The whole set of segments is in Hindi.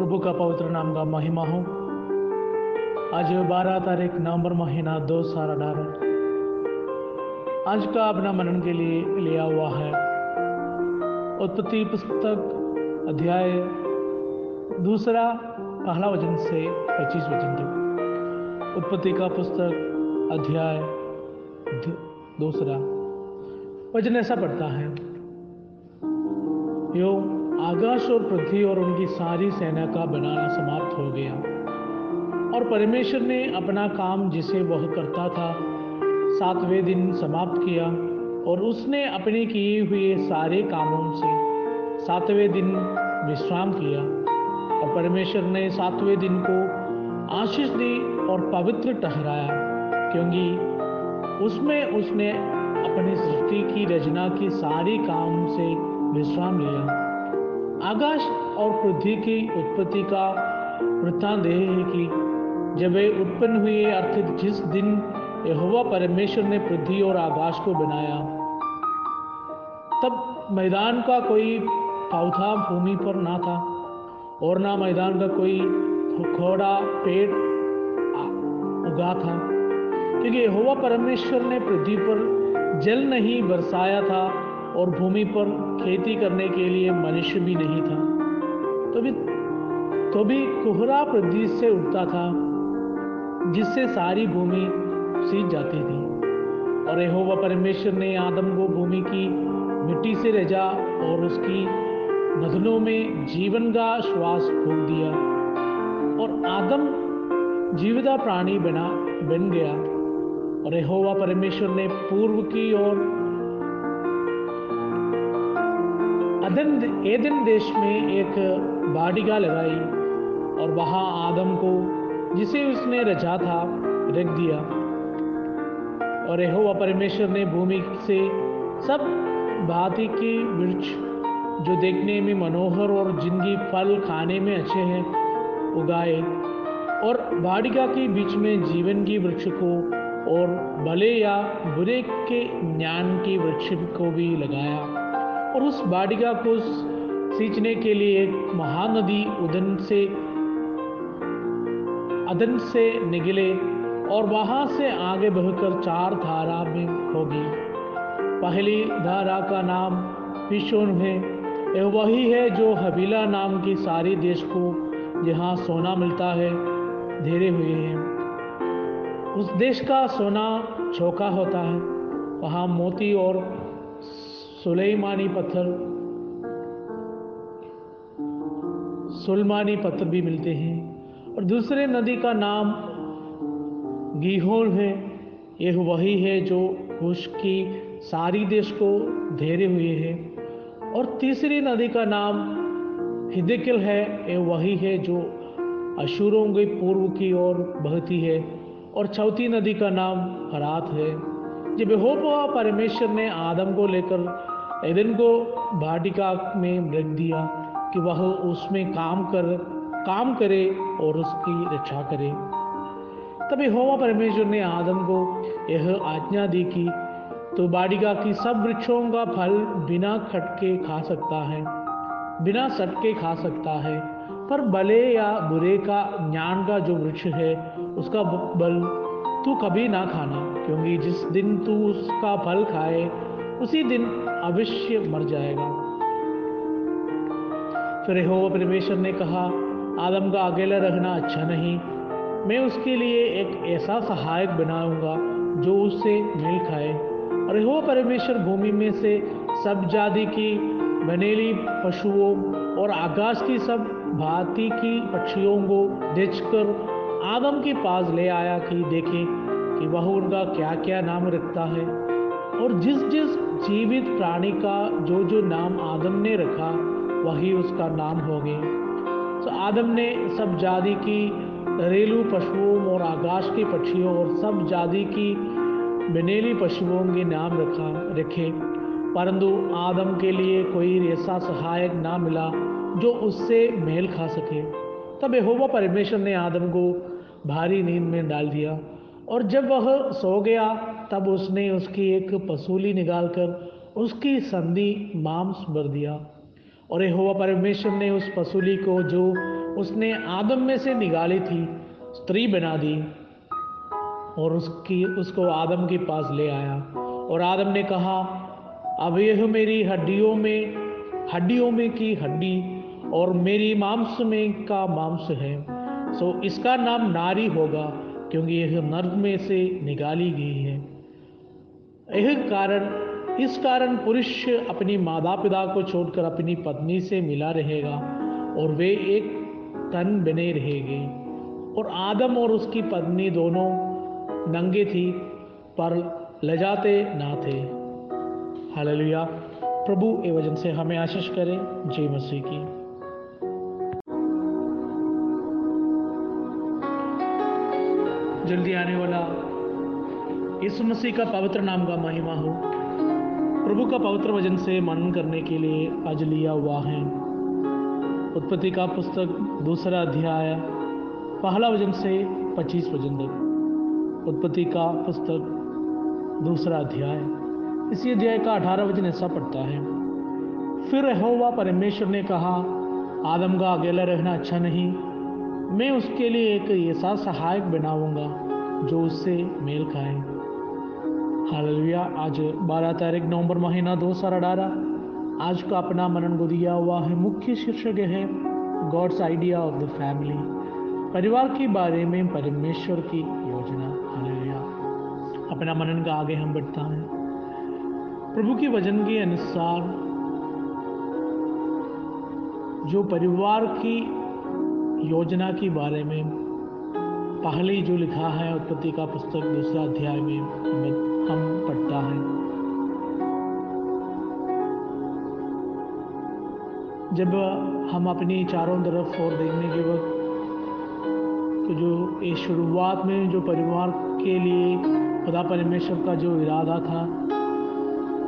प्रभु का पवित्र नाम का महिमा हो। आज 12 तारीख नवंबर महीना दो हज़ार अठारह आज का अपना मनन के लिए लिया हुआ है। उत्पत्ति पुस्तक अध्याय दूसरा पहला वचन से पच्चीस वचन तक। उत्पत्ति का पुस्तक अध्याय दूसरा। वचन ऐसा पढ़ता है, यो आकाश और पृथ्वी और उनकी सारी सेना का बनाना समाप्त हो गया। और परमेश्वर ने अपना काम जिसे वह करता था, सातवें दिन समाप्त किया और उसने अपने किए हुए सारे कामों से सातवें दिन विश्राम किया। और परमेश्वर ने सातवें दिन को आशीष दी और पवित्र ठहराया, क्योंकि उसमें उसने अपनी सृष्टि की रचना की सारी काम से विश्राम लिया। आकाश और पृथ्वी की उत्पत्ति का वृत्तांत यह है कि जब वे उत्पन्न हुए, अर्थात जिस दिन यहोवा परमेश्वर ने पृथ्वी और आकाश को बनाया, तब मैदान का कोई पौधा भूमि पर ना था और ना मैदान का कोई खोड़ा पेड़ उगा था। क्योंकि यहोवा परमेश्वर ने पृथ्वी पर जल नहीं बरसाया था और भूमि पर खेती करने के लिए मनुष्य भी नहीं था। तो भी तो कोहरा प्रदेश से उठता था, जिससे सारी भूमि सींच जाती थी। और यहोवा परमेश्वर ने आदम को भूमि की मिट्टी से रजा और उसकी नदनों में जीवन का श्वास फूंक दिया और आदम जीविता प्राणी बना, बन गया। और यहोवा परमेश्वर ने पूर्व की ओर अदन एदन देश में एक बाडिगा लगाई और वहाँ आदम को, जिसे उसने रचा था, रख दिया। और यहोवा परमेश्वर ने भूमि से सब भांति के वृक्ष, जो देखने में मनोहर और जिनकी फल खाने में अच्छे हैं, उगाए और बाडिका के बीच में जीवन की वृक्ष को और भले या बुरे के ज्ञान के वृक्ष को भी लगाया। और उस बाडिका को सींचने के लिए एक महानदी उदन से, अदन से निकले और वहाँ से आगे बहकर चार धारा में होगी। पहली धारा का नाम पिशोन है। यह वही है जो हबीला नाम की सारी देश को जहाँ सोना मिलता है धेरे हुए हैं। उस देश का सोना चौका होता है। वहाँ मोती और सुलेमानी पत्थर, सुलमानी पत्थर भी मिलते हैं। और दूसरे नदी का नाम गीहोल है। यह वही है जो कुश की सारी देश को धेरे हुए है। और तीसरी नदी का नाम हिदकिल है। यह वही है जो अशुरों के पूर्व की ओर बहती है। और चौथी नदी का नाम हरात है। जब यहोवा परमेश्वर ने आदम को लेकर एदन को भाटिका में रख दिया कि वह उसमें काम कर, काम करे और उसकी रक्षा करे। तब यहोवा परमेश्वर ने आदम को यह आज्ञा दी कि तो बाडिका की सब वृक्षों का फल बिना खटके खा सकता है, बिना सटके खा सकता है, पर भले या बुरे का, ज्ञान का जो वृक्ष है, उसका बल तू कभी ना खाना, क्योंकि जिस दिन तू उसका फल खाए उसी दिन अवश्य मर जाएगा। फिर यहोवा परमेश्वर ने कहा, आदम का अकेला रहना अच्छा नहीं। मैं उसके लिए एक ऐसा सहायक बनाऊँगा जो उससे मिल खाए। और यहोवा परमेश्वर भूमि में से सब जाति की, बनेली पशुओं और आकाश की सब भांति की पक्षियों को देखकर आदम के पास ले आया कि देखें कि वह उनका क्या क्या नाम रखता है। और जिस जिस जीवित प्राणी का जो जो नाम आदम ने रखा, वही उसका नाम हो गए तो आदम ने सब जाति की, घरेलू पशुओं और आकाश के पक्षियों और सब जाति की बनेली पशुओं के नाम रखा, रखे। परंतु आदम के लिए कोई ऐसा सहायक ना मिला जो उससे मेल खा सके। तब यहोवा परमेश्वर ने आदम को भारी नींद में डाल दिया और जब वह सो गया तब उसने उसकी एक पसूली निकालकर उसकी संधि मांस भर दिया। और यहोवा परमेश्वर ने उस पसूली को जो उसने आदम में से निकाली थी, स्त्री बना दी और उसकी, उसको आदम के पास ले आया। और आदम ने कहा, अब यह मेरी हड्डियों में हड्डियों में की हड्डी और मेरी मांस में का मांस है। सो इसका नाम नारी होगा, क्योंकि यह नर्क में से निकाली गई है। यह कारण, इस कारण पुरुष अपनी माता पिता को छोड़कर अपनी पत्नी से मिला रहेगा और वे एक तन बने रहेंगे। और आदम और उसकी पत्नी दोनों नंगे थी, पर लजाते ना थे। हालेलुया। प्रभु ए वज़न से हमें आशीष करें। जय मसीह की। जल्दी आने वाला यीशु मसीह का पवित्र नाम का महिमा हो। प्रभु का पवित्र वज़न से मनन करने के लिए आज लिया हुआ है। उत्पत्ति का पुस्तक दूसरा अध्याय, पहला वज़न से पच्चीस वज़न तक। उत्पत्ति का पुस्तक दूसरा अध्याय, इसी अध्याय का अठारह वज़न ऐसा पढ़ता है। फिर यहोवा परमेश्वर ने कहा, आदम का अकेला रहना अच्छा नहीं। मैं उसके लिए एक ऐसा सहायक बनाऊँगा, जो उससे मेल खाए। हालेलुया। आज 12 तारीख नवंबर महीना दो हज़ार अठारह। आज का अपना मनन को दिया हुआ है। मुख्य शीर्षक है god's idea of the family परिवार के बारे में, परमेश्वर की योजना। हालेलुया। अपना मनन का आगे हम बढ़ता है। प्रभु के वचन के अनुसार, जो परिवार की योजना के बारे में पहले जो लिखा है, उत्पत्ति का पुस्तक दूसरा अध्याय में हम पढ़ता है। जब हम अपनी चारों तरफ़ और देखने के वक्त तो जो इस शुरुआत में जो परिवार के लिए खुदा परमेश्वर का जो इरादा था,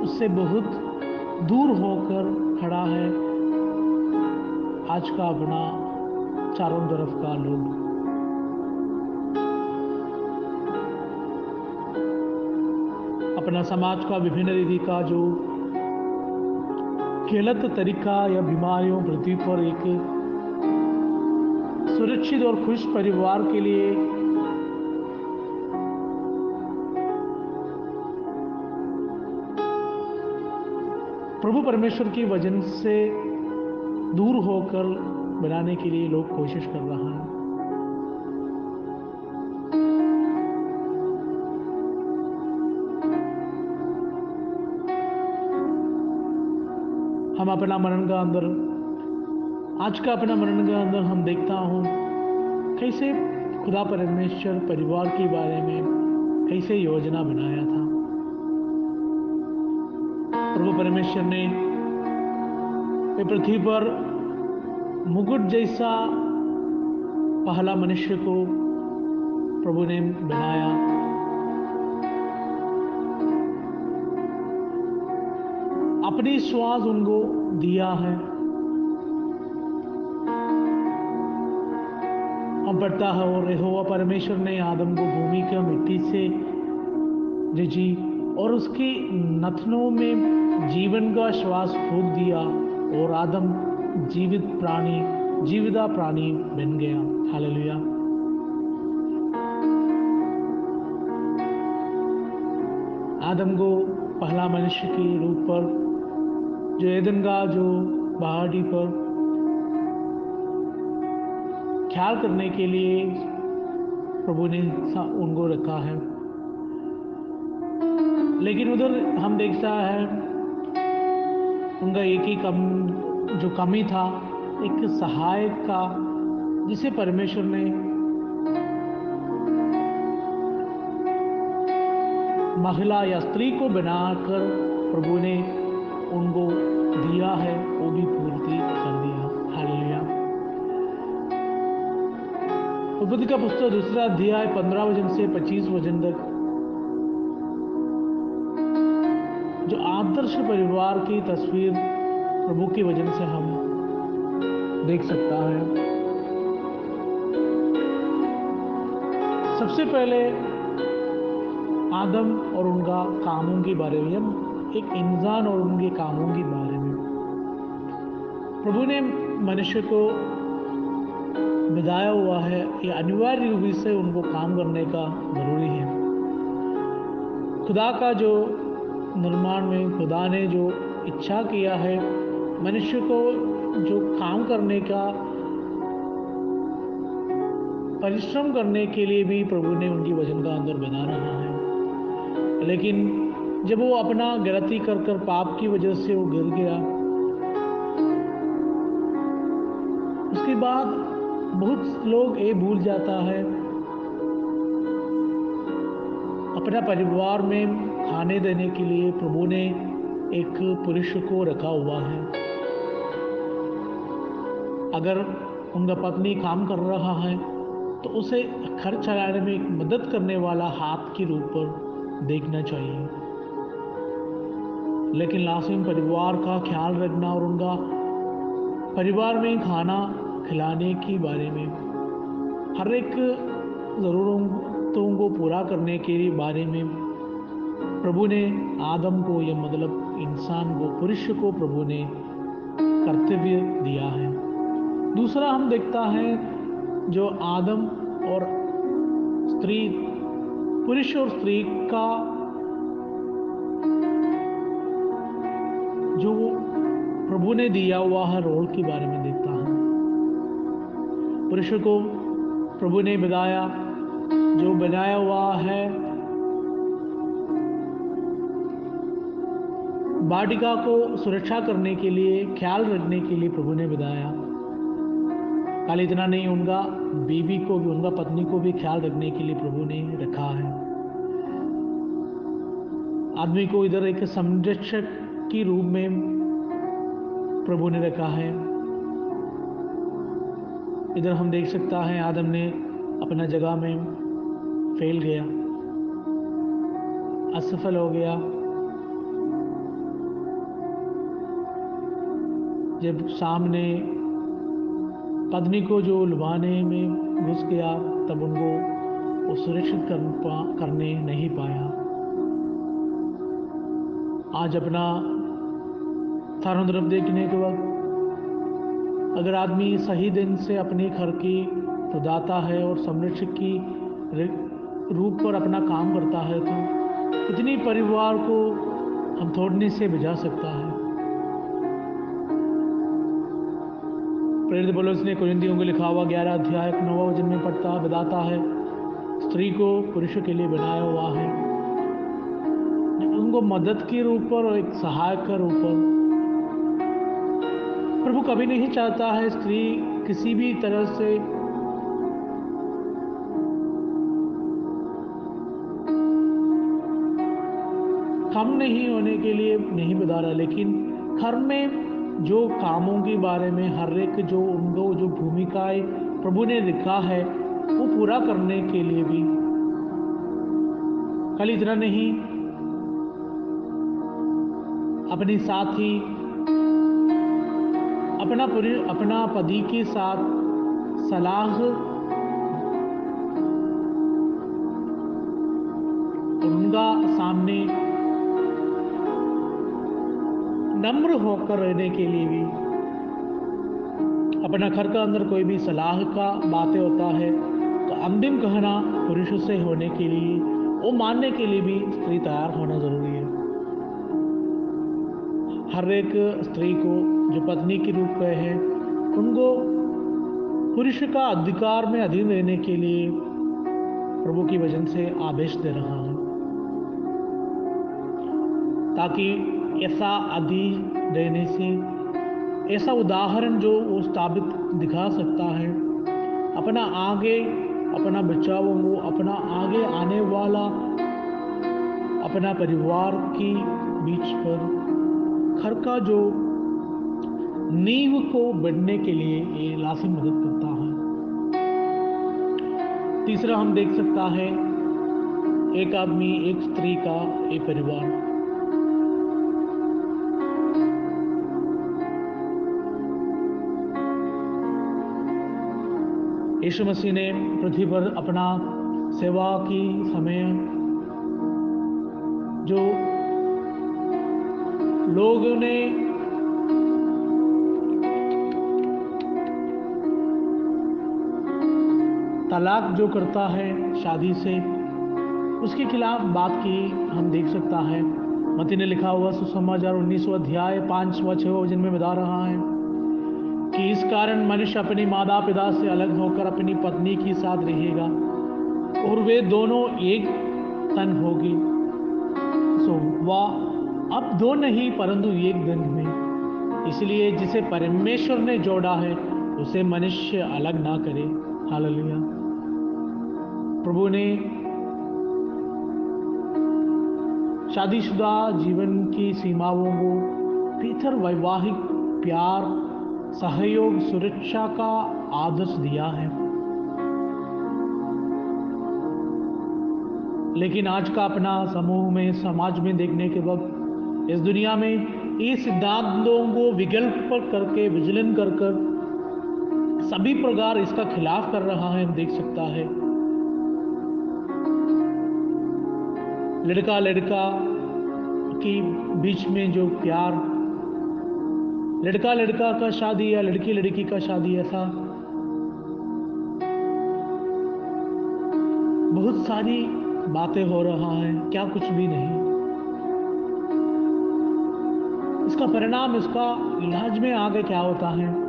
उससे बहुत दूर होकर खड़ा है आज का अपना चारों तरफ़ का लोग। अपना समाज का विभिन्न रीति का जो गलत तरीका या बीमारियों पृथ्वी पर एक सुरक्षित और खुश परिवार के लिए प्रभु परमेश्वर की वज़न से दूर होकर बनाने के लिए लोग कोशिश कर रहा है। हम अपना मरण का अंदर, आज का अपना मरण का अंदर हम देखता हूँ, कैसे खुदा परमेश्वर परिवार के बारे में कैसे योजना बनाया था। प्रभु परमेश्वर ने पृथ्वी पर मुकुट जैसा पहला मनुष्य को प्रभु ने बनाया। अपनी श्वास उनको दिया है। हम पढ़ता है और यहोवा परमेश्वर ने आदम को भूमि के मिट्टी से रची और उसकी नथनों में जीवन का श्वास फूक दिया और आदम जीवित प्राणी, जीविता प्राणी बन गया। हालेलुया। आदम को पहला मनुष्य के रूप पर जो एदन का जो पहाड़ी पर। ख्याल करने के लिए प्रभु ने उनको रखा है। लेकिन उधर हम देखता है, उनका एक ही कम, जो कमी था, एक सहायक का, जिसे परमेश्वर ने महिला या स्त्री को बनाकर प्रभु ने उनको दिया है, वो भी पूर्ति कर दिया। हालेलुया। उपति का पुस्तक दूसरा दिया है पंद्रह वज़न से पच्चीस वज़न तक। जो आदर्श परिवार की तस्वीर प्रभु की वज़न से हम देख सकता है। सबसे पहले आदम और उनका कामों के बारे में एक इंसान और उनके कामों के बारे में। प्रभु ने मनुष्य को बिताया हुआ है। ये अनिवार्य रूप से उनको काम करने का ज़रूरी है। खुदा का जो निर्माण में, खुदा ने जो इच्छा किया है, मनुष्य को जो काम करने का, परिश्रम करने के लिए भी प्रभु ने उनकी वचन का अंदर बना रहा है। लेकिन जब वो अपना गलती कर कर पाप की वजह से वो गिर गया, उसके बाद बहुत लोग ये भूल जाता है। अपना परिवार में खाने देने के लिए प्रभु ने एक पुरुष को रखा हुआ है। अगर उनका पत्नी काम कर रहा है तो उसे खर्च चलाने में मदद करने वाला हाथ के रूप पर देखना चाहिए। लेकिन लासिम परिवार का ख्याल रखना और उनका परिवार में खाना खिलाने के बारे में हर एक ज़रूरतों को पूरा करने के बारे में प्रभु ने आदम को, या मतलब इंसान को, पुरुष को प्रभु ने कर्तव्य दिया है। दूसरा हम देखता है जो आदम और स्त्री, पुरुष और स्त्री का जो प्रभु ने दिया हुआ है रोल के बारे में देखता है। पुरुष को प्रभु ने बताया, जो बनाया हुआ है बाटिका को सुरक्षा करने के लिए, ख्याल रखने के लिए प्रभु ने बताया। खाली इतना नहीं, उनका बीवी को भी, उनका पत्नी को भी ख्याल रखने के लिए प्रभु ने रखा है। आदमी को इधर एक संरक्षक के रूप में प्रभु ने रखा है। इधर हम देख सकता है, आदम ने अपना जगह में फेल गया। असफल हो गया। जब सामने पत्नी को जो लुभाने में घुस गया, तब उनको वो सुरक्षित कर करने नहीं पाया। आज अपना चारों तरफ़ देखने के वक्त अगर आदमी सही दिन से अपने घर की प्रदाता है और संरक्षक की रूप पर अपना काम करता है तो इतनी परिवार को हम थोड़ने से भिजा सकता है। प्रेरित बोलो ने कुरिंदियों को लिखा हुआ ग्यारह अध्याय नवा वज़न में पढ़ता, बताता है, स्त्री को पुरुष के लिए बनाया हुआ है। उनको मदद के रूप पर और एक सहायक के रूप पर। प्रभु कभी नहीं चाहता है स्त्री किसी भी तरह से। कम नहीं होने के लिए नहीं बता रहा लेकिन घर में जो कामों के बारे में, हर एक जो उनको जो भूमिकाएँ प्रभु ने लिखा है, वो पूरा करने के लिए भी। कल इतना नहीं, अपनी साथी अपना अपना पति के साथ सलाह। उनका सामने नम्र होकर रहने के लिए भी, अपना घर का अंदर कोई भी सलाह का बातें होता है तो अंतिम कहना पुरुषों से होने के लिए, वो मानने के लिए भी स्त्री तैयार होना ज़रूरी है। हर एक स्त्री को जो पत्नी के रूप में है, उनको पुरुष का अधिकार में अधीन रहने के लिए प्रभु की वज़न से आदेश दे रहा है। ताकि ऐसा अधि देने से, ऐसा उदाहरण जो वो स्थापित दिखा सकता है, अपना आगे, अपना बचाव वो अपना आगे आने वाला, अपना परिवार की बीच पर घर का जो नींव को बढ़ने के लिए ये लाजिम मदद करता है। तीसरा हम देख सकता है, एक आदमी, एक स्त्री का एक परिवार। यीशु मसीह ने पृथ्वी पर अपना सेवा की समय, जो लोगों ने तलाक जो करता है शादी से, उसके खिलाफ बात की हम देख सकता है। मती ने लिखा हुआ, सुसमाचार उन्नीस अध्याय पाँच व छः वज़न में बता रहा है कि इस कारण मनुष्य अपने माता पिता से अलग होकर अपनी पत्नी के साथ रहेगा और वे दोनों एक तन होगी। सो वह अब दो नहीं, परंतु एक दिन में। इसलिए जिसे परमेश्वर ने जोड़ा है, उसे मनुष्य अलग ना करे। हालेलुया। प्रभु ने शादीशुदा जीवन की सीमाओं को भीतर वैवाहिक प्यार, सहयोग, सुरक्षा का आदर्श दिया है। लेकिन आज का अपना समूह में, समाज में देखने के वक्त, इस दुनिया में ये सिद्धांतों को विकल्प करके, विजिलन कर कर, सभी प्रकार इसका खिलाफ कर रहा है, देख सकता है। लड़का लड़का की बीच में जो प्यार। लड़का लड़का का शादी या लड़की लड़की का शादी, ऐसा। बहुत सारी बातें हो रहा है, क्या कुछ भी नहीं। इसका परिणाम, इसका इलाज में आगे क्या होता है?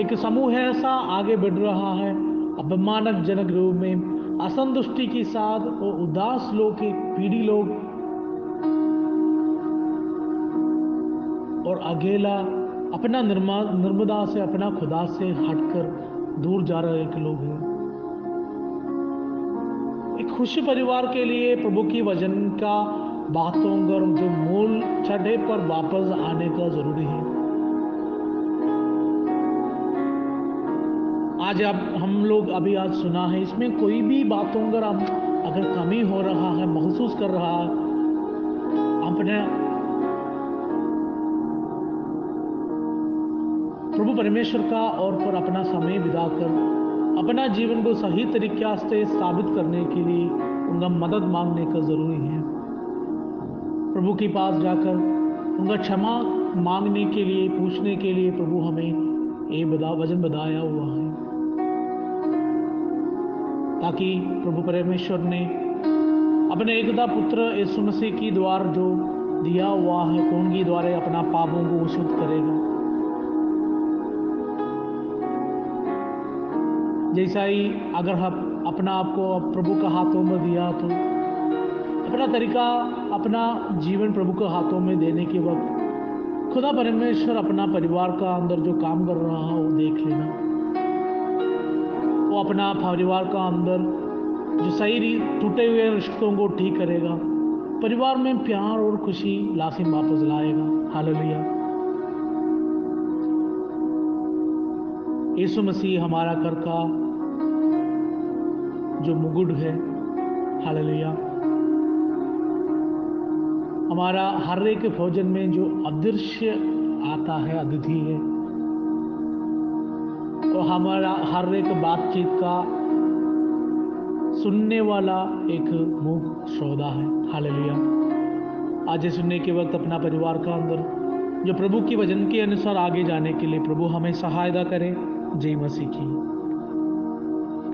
एक समूह ऐसा, आगे बढ़ रहा है अपमानक जनक रूप में असंतुष्टि के साथ और उदास लोग एक पीढ़ी लोग और अकेला अपना निर्मा, नर्मदा से, अपना खुदा से हटकर दूर जा रहे एक लोग हैं। एक खुशी परिवार के लिए प्रभु की वज़न का बातों पर जो मूल छठे पर वापस आने का ज़रूरी है। आज अब हम लोग अभी आज सुना है, इसमें कोई भी बातों पर हम, अगर कमी हो रहा है, महसूस कर रहा है अपने प्रभु परमेश्वर का और पर अपना समय बिता कर, अपना जीवन को सही तरीके से साबित करने के लिए उनका मदद मांगने का ज़रूरी है। प्रभु के पास जाकर, उनका क्षमा मांगने के लिए, पूछने के लिए प्रभु हमें ये बदा वज़न बताया हुआ है। ताकि प्रभु परमेश्वर ने अपने एकता पुत्र यीशु मसीह की द्वार जो दिया हुआ है कौन की द्वारा अपना पापों को शुद्ध करेगा। जैसा ही अगर हम अपना आपको प्रभु के हाथों में दिया तो अपना तरीका अपना जीवन प्रभु के हाथों में देने के वक्त खुदा परमेश्वर अपना परिवार का अंदर जो काम कर रहा है वो देख लेना। अपना परिवार का अंदर जो सही टूटे हुए रिश्तों को ठीक करेगा। परिवार में प्यार और खुशी लासिम वापस लाएगा। हालेलुया। यीशु मसीह हमारा कर का जो मुगुड है। हालेलुया। हमारा हर एक भोजन में जो अदृश्य आता है अतिथि है और हमारा हर एक बातचीत का सुनने वाला एक मूक सौदा है। हालेलुया। आज सुनने के वक्त अपना परिवार का अंदर, जो प्रभु की वज़न के अनुसार आगे जाने के लिए प्रभु हमें सहायता करें जय मसीह की।